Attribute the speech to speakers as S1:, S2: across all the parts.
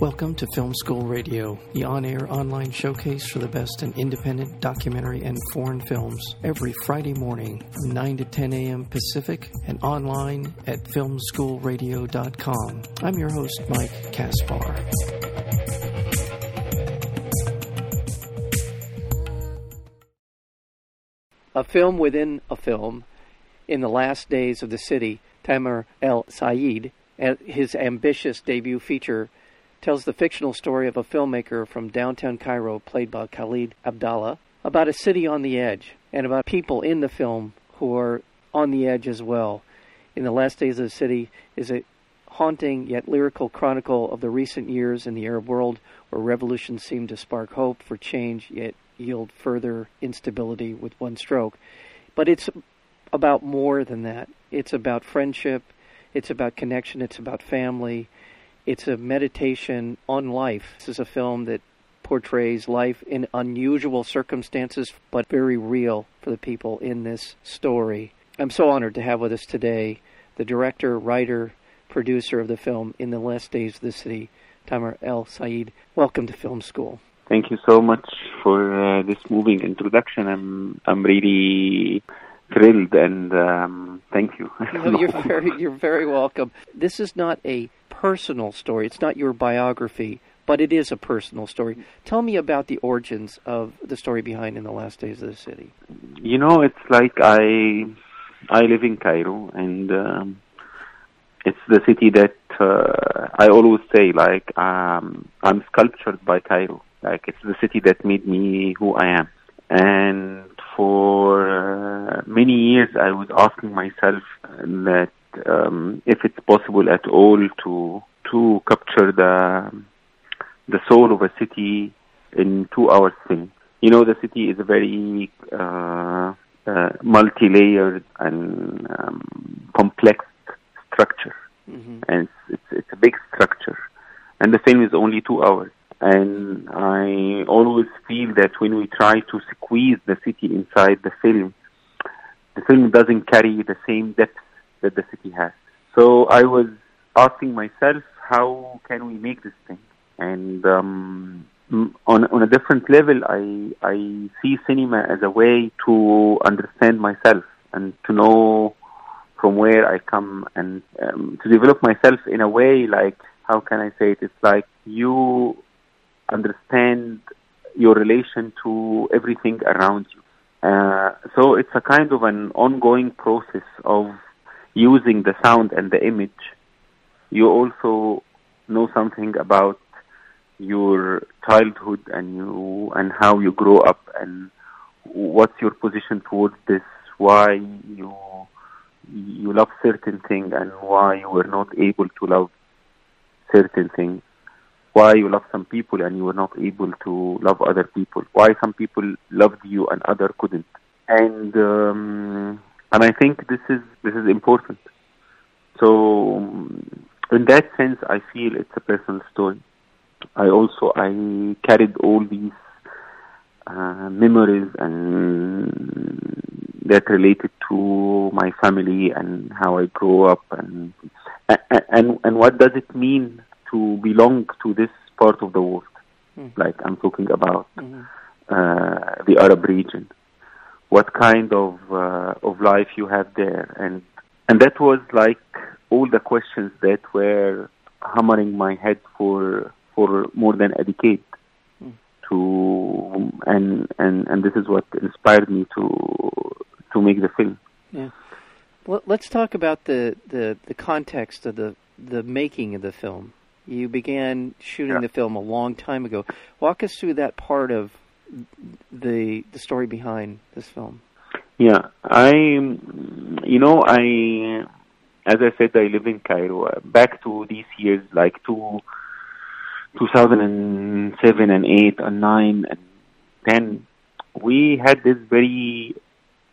S1: Welcome to Film School Radio, the on air online showcase for the best in independent documentary and foreign films, every Friday morning from 9 to 10 a.m. Pacific and online at filmschoolradio.com. I'm your host, Mike Kaspar. A film within a film, in the last days of the city, Tamer El Said, his ambitious debut feature tells the fictional story of a filmmaker from downtown Cairo, played by Khalid Abdalla, about a city on the edge and about people in the film who are on the edge as well. In the last days of the city is a haunting yet lyrical chronicle of the recent years in the Arab world where revolutions seem to spark hope for change yet yield further instability with one stroke. But it's about more than that. It's about friendship, it's about connection, it's about family, it's a meditation on life. This is a film that portrays life in unusual circumstances, but very real for the people in this story. I'm so honored to have with us today the director, writer, producer of the film In the Last Days of the City, Tamer El Said. Welcome to Film School.
S2: Thank you so much for uh, this moving introduction. I'm I'm really thrilled and um, thank you.
S1: no, you're very you're very welcome. This is not a personal story. It's not your biography, but it is a personal story. Tell me about the origins of the story behind In the Last Days of the City.
S2: You know, it's like I I live in Cairo, and um, it's the city that uh, I always say like um, I'm sculptured by Cairo. Like it's the city that made me who I am. And for uh, many years, I was asking myself that um, if it's possible at all to to capture the the soul of a city in two hours thing. You know, the city is a very uh, uh, multi-layered and um, complex structure, mm-hmm. and it's, it's, it's a big structure. And the film is only two hours. And I always feel that when we try to squeeze the city inside the film, the film doesn't carry the same depth that the city has. So I was asking myself, how can we make this thing? And um, on on a different level, I I see cinema as a way to understand myself and to know from where I come and um, to develop myself in a way like how can I say it? It's like you understand your relation to everything around you. Uh, so it's a kind of an ongoing process of using the sound and the image, you also know something about your childhood and you and how you grow up and what's your position towards this, why you you love certain thing and why you were not able to love certain things, why you love some people and you were not able to love other people, why some people loved you and other couldn't. And um, and I think this is this is important. So in that sense, I feel it's a personal story. I also I carried all these uh, memories and that related to my family and how I grew up and and and what does it mean to belong to this part of the world? Mm. Like I'm talking about mm-hmm. uh, the Arab region what kind of uh, of life you have there, and and that was like all the questions that were hammering my head for for more than a decade. Mm. To and and and this is what inspired me to to make the film.
S1: Yeah. Well, let's talk about the, the, the context of the the making of the film. You began shooting yeah. the film a long time ago. Walk us through that part of the the story behind this film?
S2: Yeah, I, you know, I, as I said, I live in Cairo. Uh, back to these years, like to 2007 and 8 and 9 and 10, we had this very,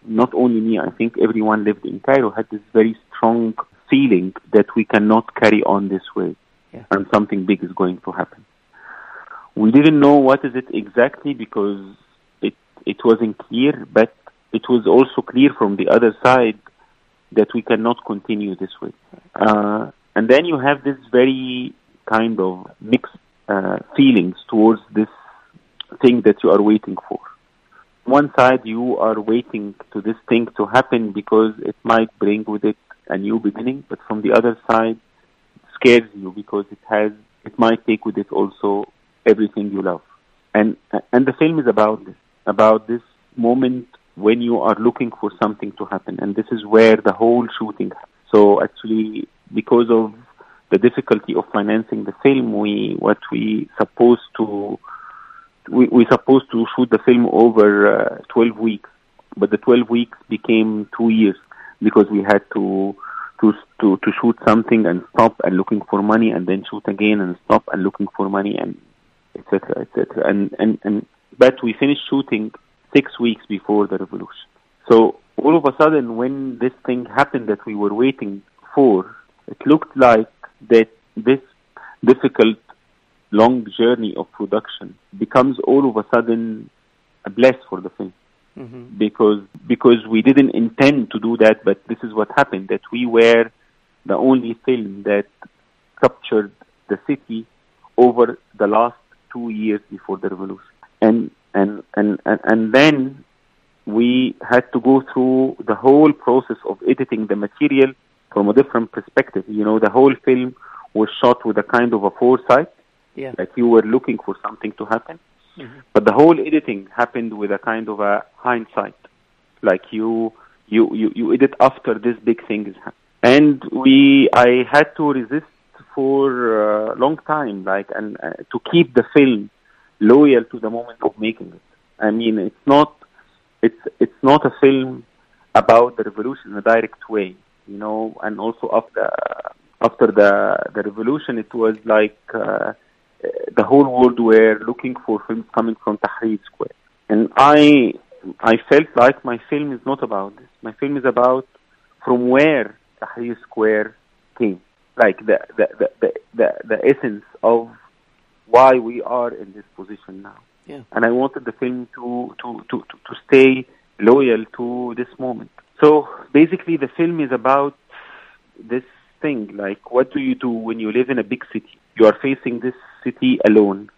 S2: not only me, I think everyone lived in Cairo had this very strong feeling that we cannot carry on this way yeah. and something big is going to happen. We didn't know what is it exactly because it it wasn't clear, but it was also clear from the other side that we cannot continue this way. Uh, and then you have this very kind of mixed uh, feelings towards this thing that you are waiting for. One side, you are waiting to this thing to happen because it might bring with it a new beginning, but from the other side, it scares you because it has, it might take with it also everything you love. And, and the film is about this, about this moment when you are looking for something to happen. And this is where the whole shooting. So actually, because of the difficulty of financing the film, we what we supposed to we we supposed to shoot the film over uh, 12 weeks, but the 12 weeks became two years because we had to to to to shoot something and stop and looking for money and then shoot again and stop and looking for money and etc etc and and and but we finished shooting six weeks before the revolution. So all of a sudden, when this thing happened that we were waiting for, it looked like that this difficult, long journey of production becomes all of a sudden a bless for the film. Mm-hmm. Because because we didn't intend to do that, but this is what happened. That we were the only film that captured the city over the last two years before the revolution. And and and and, and then we had to go through the whole process of editing the material from a different perspective. You know, the whole film was shot with a kind of a foresight,
S1: yeah.
S2: like you were looking for something to happen. Mm-hmm. But the whole editing happened with a kind of a hindsight, like you you you, you edit after this big thing is happening. And we, I had to resist for a long time, like and uh, to keep the film loyal to the moment of making it. I mean, it's not it's it's not a film about the revolution in a direct way, you know. And also after after the the revolution, it was like uh, the whole world were looking for films coming from Tahrir Square, and I I felt like my film is not about this. My film is about from where Tahrir Square came, like the the the the, the, the essence of why we are in this position now.
S1: Yeah.
S2: And I wanted the film to, to, to, to, to stay loyal to this moment. So basically, the film is about this thing like, what do you do when you live in a big city? You are facing this city alone.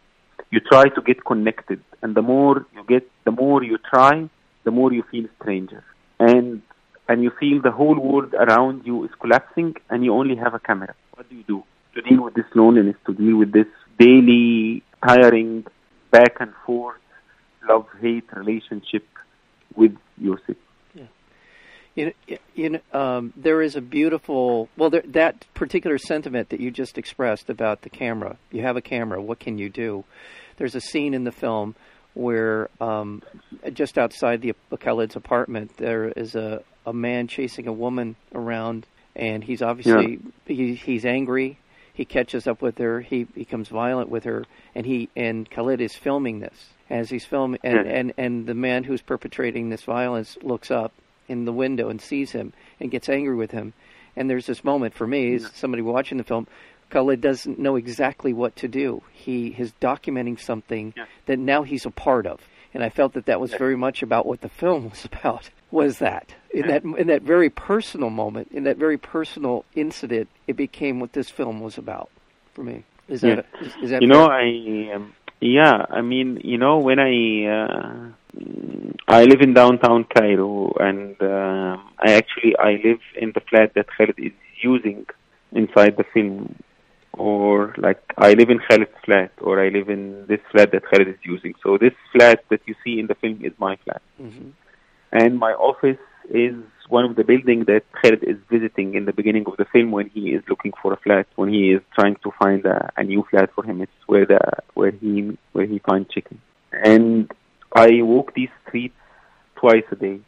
S2: You try to get connected, and the more you get, the more you try, the more you feel stranger. And and you feel the whole world around you is collapsing, and you only have a camera. What do you do to deal with this loneliness? To deal with this daily tiring back and forth love hate relationship with your city.
S1: Yeah. You know, you know um, there is a beautiful well there, that particular sentiment that you just expressed about the camera. You have a camera. What can you do? There's a scene in the film where um, just outside the Khalid's apartment there is a a man chasing a woman around, and he's obviously yeah. he, he's angry he catches up with her. He becomes violent with her, and he and Khalid is filming this as he's filming, and, and and the man who's perpetrating this violence looks up in the window and sees him and gets angry with him. And there's this moment for me, as somebody watching the film, Khalid doesn't know exactly what to do. He is documenting something yeah. that now he's a part of, and I felt that that was very much about what the film was about was that in that in that very personal moment, in that very personal incident, it became what this film was about for me. Is that
S2: yeah.
S1: is, is that
S2: you know I um, yeah I mean you know when I uh, I live in downtown Cairo and uh, I actually I live in the flat that Khalid is using inside the film or like I live in Khalid's flat or I live in this flat that Khalid is using. So this flat that you see in the film is my flat.
S1: Mm-hmm
S2: and my office is one of the buildings that Khalid is visiting in the beginning of the film when he is looking for a flat, when he is trying to find a, a new flat for him. It's where the where he where he finds chicken. And I walk these streets twice a day.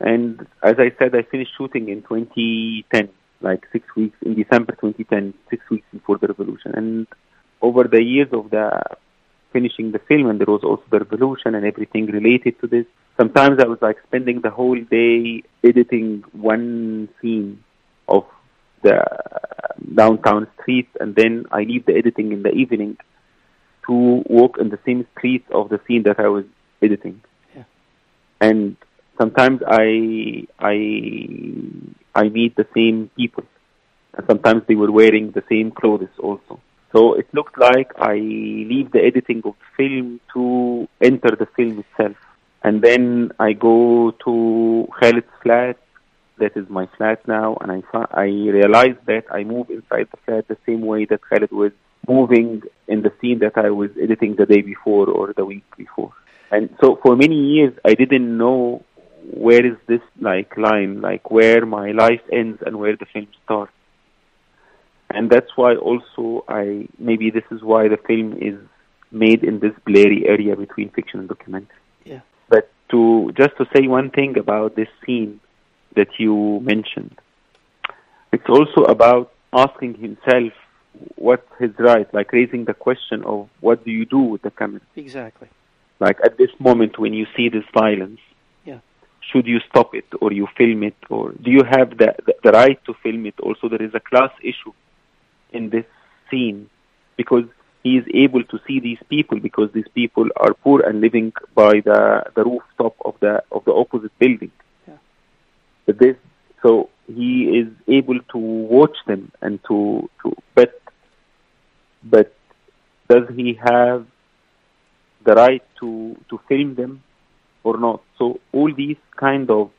S2: And as I said, I finished shooting in 2010, like six weeks in December 2010, six weeks before the revolution. And over the years of the finishing the film, and there was also the revolution and everything related to this. Sometimes I was like spending the whole day editing one scene of the uh, downtown streets, and then I leave the editing in the evening to walk in the same streets of the scene that I was editing.
S1: Yeah.
S2: And sometimes I I I meet the same people, and sometimes they were wearing the same clothes also. So it looked like I leave the editing of the film to enter the film itself. And then I go to Khalid's flat. That is my flat now. And I, I realized that I move inside the flat the same way that Khalid was moving in the scene that I was editing the day before or the week before. And so for many years, I didn't know where is this like line, like where my life ends and where the film starts. And that's why also I maybe this is why the film is made in this blurry area between fiction and documentary.
S1: Yeah.
S2: To just to say one thing about this scene that you mentioned, it's also about asking himself what's his right, like raising the question of what do you do with the camera?
S1: Exactly.
S2: Like at this moment when you see this violence,
S1: Yeah.
S2: should you stop it or you film it or do you have the, the, the right to film it? Also, there is a class issue in this scene because he is able to see these people because these people are poor and living by the, the rooftop of the of the opposite building.
S1: Yeah.
S2: But this so he is able to watch them and to to but but does he have the right to to film them or not? So all these kind of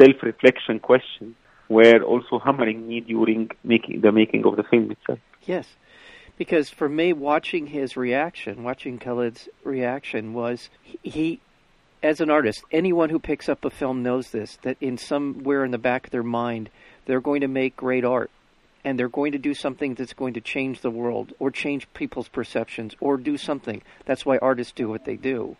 S2: self reflection questions were also hammering me during making the making of the film itself.
S1: Yes. Because for me, watching his reaction, watching Khalid's reaction was he, as an artist, anyone who picks up a film knows this, that in somewhere in the back of their mind, they're going to make great art. And they're going to do something that's going to change the world or change people's perceptions or do something. That's why artists do what they do.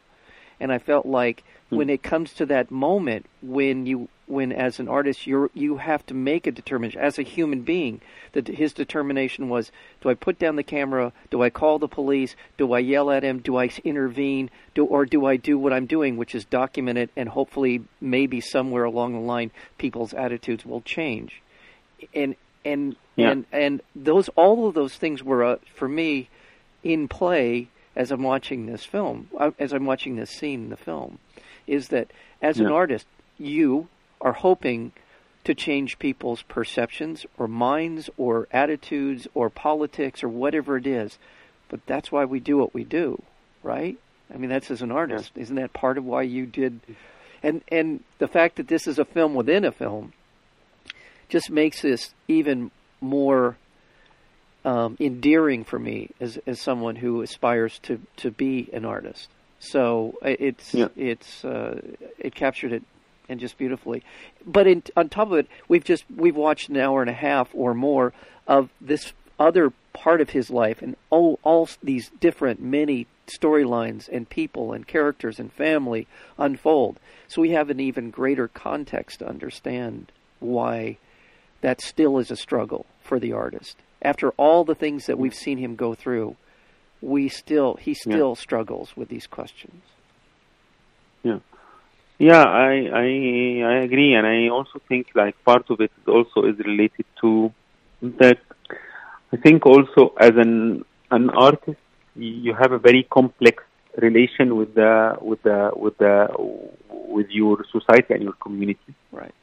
S1: And I felt like hmm. when it comes to that moment when you when as an artist you you have to make a determination as a human being that his determination was do I put down the camera? Do I call the police? Do I yell at him? Do I intervene? Do or do I do what I'm doing which is document it and hopefully maybe somewhere along the line people's attitudes will change. And and
S2: Yeah.
S1: and and those all of those things were uh, for me in play as I'm watching this film, uh, as I'm watching this scene in the film, is that as an artist, you are hoping to change people's perceptions or minds or attitudes or politics or whatever it is. But that's why we do what we do, right? I mean, that's as an artist. Isn't that part of why you did? And and the fact that this is a film within a film just makes this even more um, endearing for me as as someone who aspires to to be an artist. So it's
S2: Yeah.
S1: it's uh, it captured it and just beautifully. But in, on top of it, we've just we've watched an hour and a half or more of this other part of his life and all all these different many storylines and people and characters and family unfold. So we have an even greater context to understand why that still is a struggle for the artist. After all the things that we've seen him go through, we still he still struggles with these questions.
S2: Yeah. Yeah, I, I I agree, and I also think like part of it also is related to that. I think also as an an artist, you have a very complex relation with the with the with the with your society and your community.
S1: Right.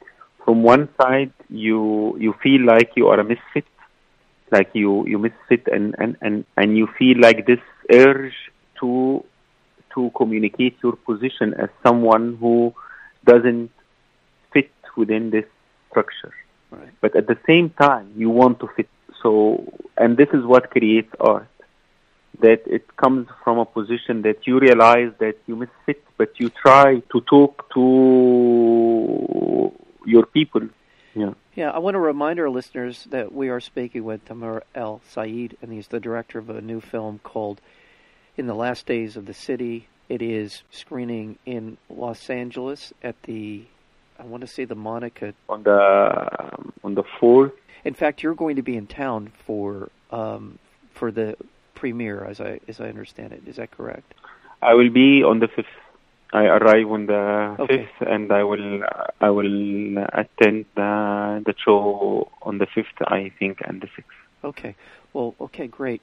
S2: From one side, you you feel like you are a misfit, like you you misfit, and and and and you feel like this urge to to communicate your position as someone who doesn't fit within this structure.
S1: Right.
S2: But at the same time, you want to fit. So, and this is what creates art. That it comes from a position that you realize that you misfit, but you try to talk to your people. Yeah.
S1: Yeah, I want to remind our listeners that we are speaking with Tamer El Said, and he's the director of a new film called In the Last Days of the City. It is screening in Los Angeles at the, I want to say the Monica.
S2: On the um, on the fourth,
S1: In fact, you're going to be in town for um, for the premiere, as I as I understand it. Is that correct?
S2: I will be on the fifth. I arrive on the
S1: Okay.
S2: fifth, and I will I will attend the the show on the fifth, I think, and the sixth.
S1: Okay. Well, okay, great.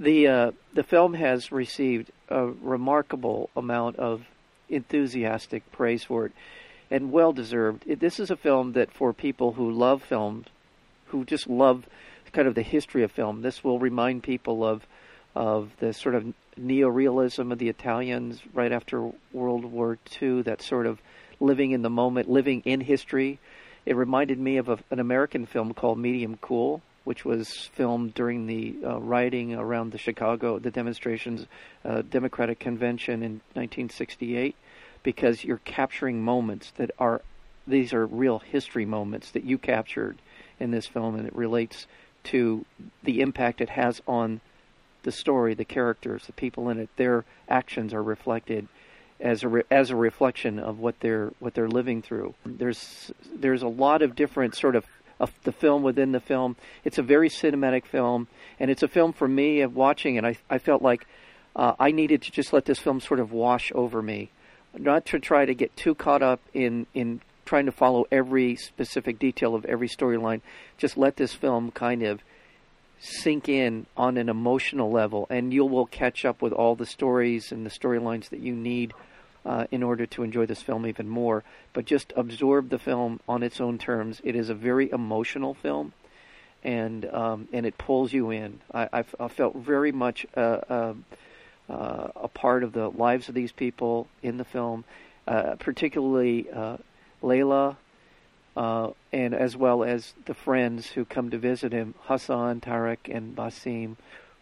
S1: The uh, the film has received a remarkable amount of enthusiastic praise for it, and well deserved. This is a film that for people who love film, who just love kind of the history of film. This will remind people of of the sort of neorealism of the Italians right after World War II. That sort of living in the moment, living in history. It reminded me of a, an American film called Medium Cool, which was filmed during the uh, rioting around the Chicago, the demonstrations, uh, Democratic Convention in 1968, because you're capturing moments that are, these are real history moments that you captured in this film, and it relates to the impact it has on the story, the characters, the people in it. Their actions are reflected as a re- as a reflection of what they're what they're living through. There's there's a lot of different sort of the film within the film. It's a very cinematic film, and it's a film for me of watching it. I I felt like uh, I needed to just let this film sort of wash over me, not to try to get too caught up in in trying to follow every specific detail of every storyline. Just let this film kind of sink in on an emotional level, and you will catch up with all the stories and the storylines that you need uh, in order to enjoy this film even more. But just absorb the film on its own terms. It is a very emotional film, and um, and it pulls you in. I, felt very much uh, uh, uh, a part of the lives of these people in the film, uh, particularly uh, Layla, uh, and as well as the friends who come to visit him, Hassan, Tarek, and Bassem,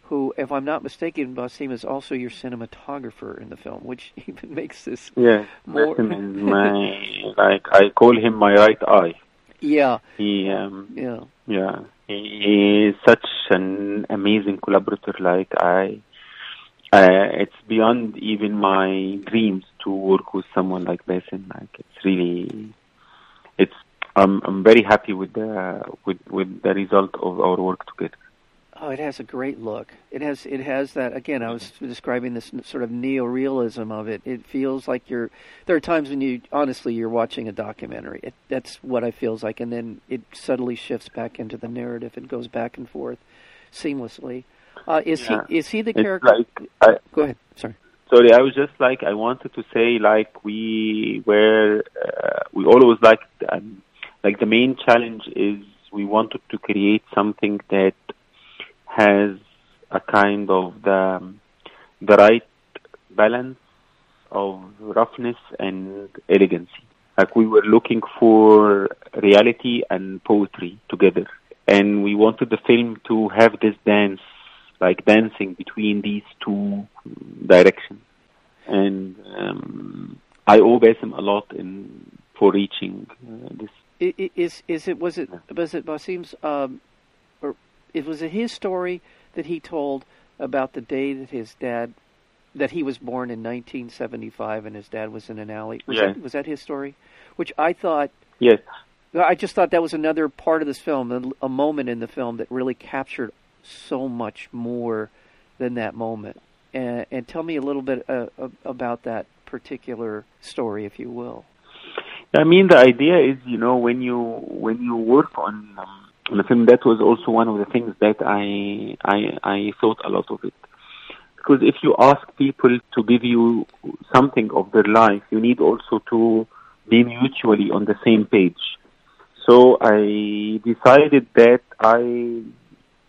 S1: who, if I'm not mistaken, Bassem is also your cinematographer in the film, which even makes this
S2: yeah,
S1: more.
S2: My like I call him my right eye.
S1: Yeah,
S2: He um
S1: yeah,
S2: yeah he is such an amazing collaborator. Like I, uh, it's beyond even my dreams to work with someone like Basim. Like it's really, it's I'm I'm very happy with the with with the result of our work together.
S1: Oh, it has a great look. It has it has that again. I was describing this sort of neo-realism of it. It feels like you're. There are times when you honestly you're watching a documentary. It, that's what it feels like, and then it subtly shifts back into the narrative and goes back and forth seamlessly. Uh, is
S2: Yeah.
S1: he is he the
S2: It's
S1: character?
S2: like I,
S1: Go ahead. Sorry.
S2: Sorry, I was just like I wanted to say like we were uh, we always like um, like the main challenge is we wanted to create something that has a kind of the the right balance of roughness and elegancy. Like we were looking for reality and poetry together, and we wanted the film to have this dance, like dancing between these two directions. And um, I owe Bassem a lot in for reaching uh, this.
S1: Is is it was it was it Bassem's um, it was his story that he told about the day that his dad that he was born in 1975 and his dad was in an alley. Was
S2: Yeah.
S1: that was that his story? Which I thought
S2: Yes,
S1: I just thought that was another part of this film, a, moment in the film that really captured so much more than that moment. And, and tell me a little bit uh, about that particular story, if you will.
S2: I mean the idea is you know when you when you work on um, on a film that was also one of the things that I I I thought a lot of it because if you ask people to give you something of their life, you need also to be mutually on the same page. So I decided that I,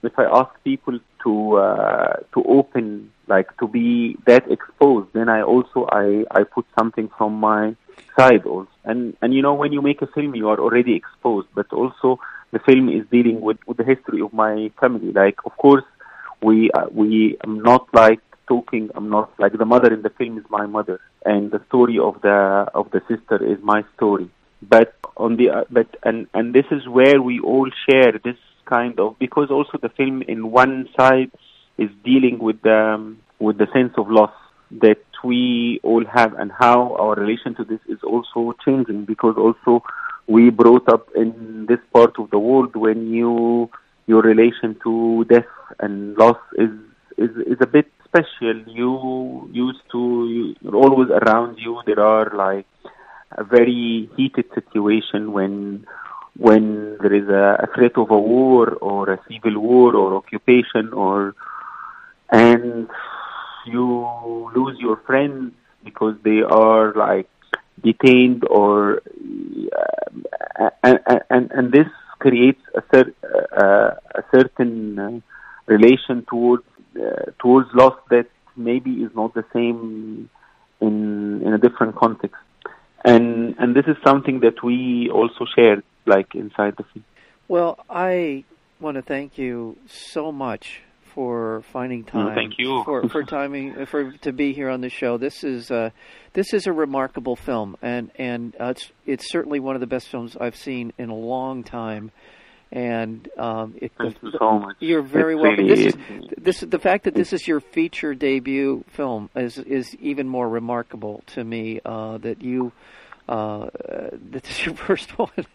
S2: if I ask people to uh, to open, like to be that exposed, then I also I I put something from my side also. And and you know when you make a film, you are already exposed, but also the film is dealing with with the history of my family. Like of course we uh, we I'm not like talking. I'm not like the mother in the film is my mother, and the story of the of the sister is my story. But on the uh, but and and this is where we all share this kind of because also the film in one side is dealing with the um, with the sense of loss that we all have and how our relation to this is also changing because also we brought up in this part of the world when you your relation to death and loss is is is a bit special. You used to you, always around you. There are like a very heated situation when when there is a, a threat of a war or a civil war or occupation or and you lose your friends because they are like detained or uh, and, and and this creates a, cer- uh, a certain uh, relation towards uh, towards loss that maybe is not the same in in a different context. And and this is something that we also shared, like inside the film.
S1: Well, I want to thank you so much for finding time.
S2: thank you
S1: for for timing for to be here on the show. This is uh, this is a remarkable film, and and uh, it's it's certainly one of the best films I've seen in a long time. And um, it,
S2: thank the, you so much.
S1: You're very
S2: it's
S1: welcome.
S2: Really,
S1: this is this the fact that this is your feature debut film is is even more remarkable to me. Uh, that you uh, this is your first one.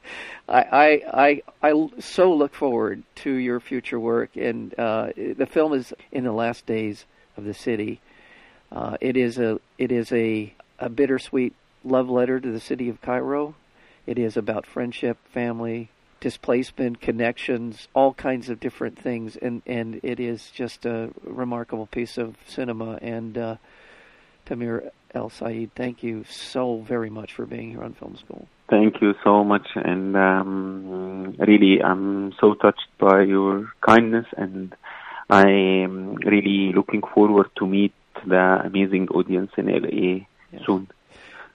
S1: I, I, I, I so look forward to your future work, and uh, the film is in the last days of the city. Uh, it is a, it is a, a bittersweet love letter to the city of Cairo. It is about friendship, family, displacement, connections, all kinds of different things, and and it is just a remarkable piece of cinema. And uh, Tamer El Said, thank you so very much for being here on Film School.
S2: Thank you so much, and um, really, I'm so touched by your kindness, and I am really looking forward to meet the amazing audience in LA yes. soon.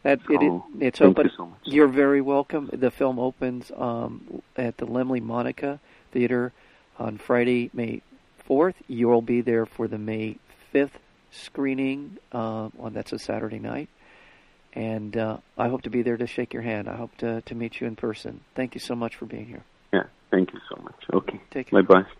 S1: That so, it, it's
S2: thank
S1: open.
S2: You so much.
S1: You're very welcome. The film opens um, at the Laemmle Monica Theater on Friday, May 4th. You'll be there for the May 5th screening. Uh, well, that's a Saturday night. And uh, I hope to be there to shake your hand. I hope to, to meet you in person. Thank you so much for being here.
S2: Yeah, thank you so much. Okay.
S1: Take care.
S2: Bye bye.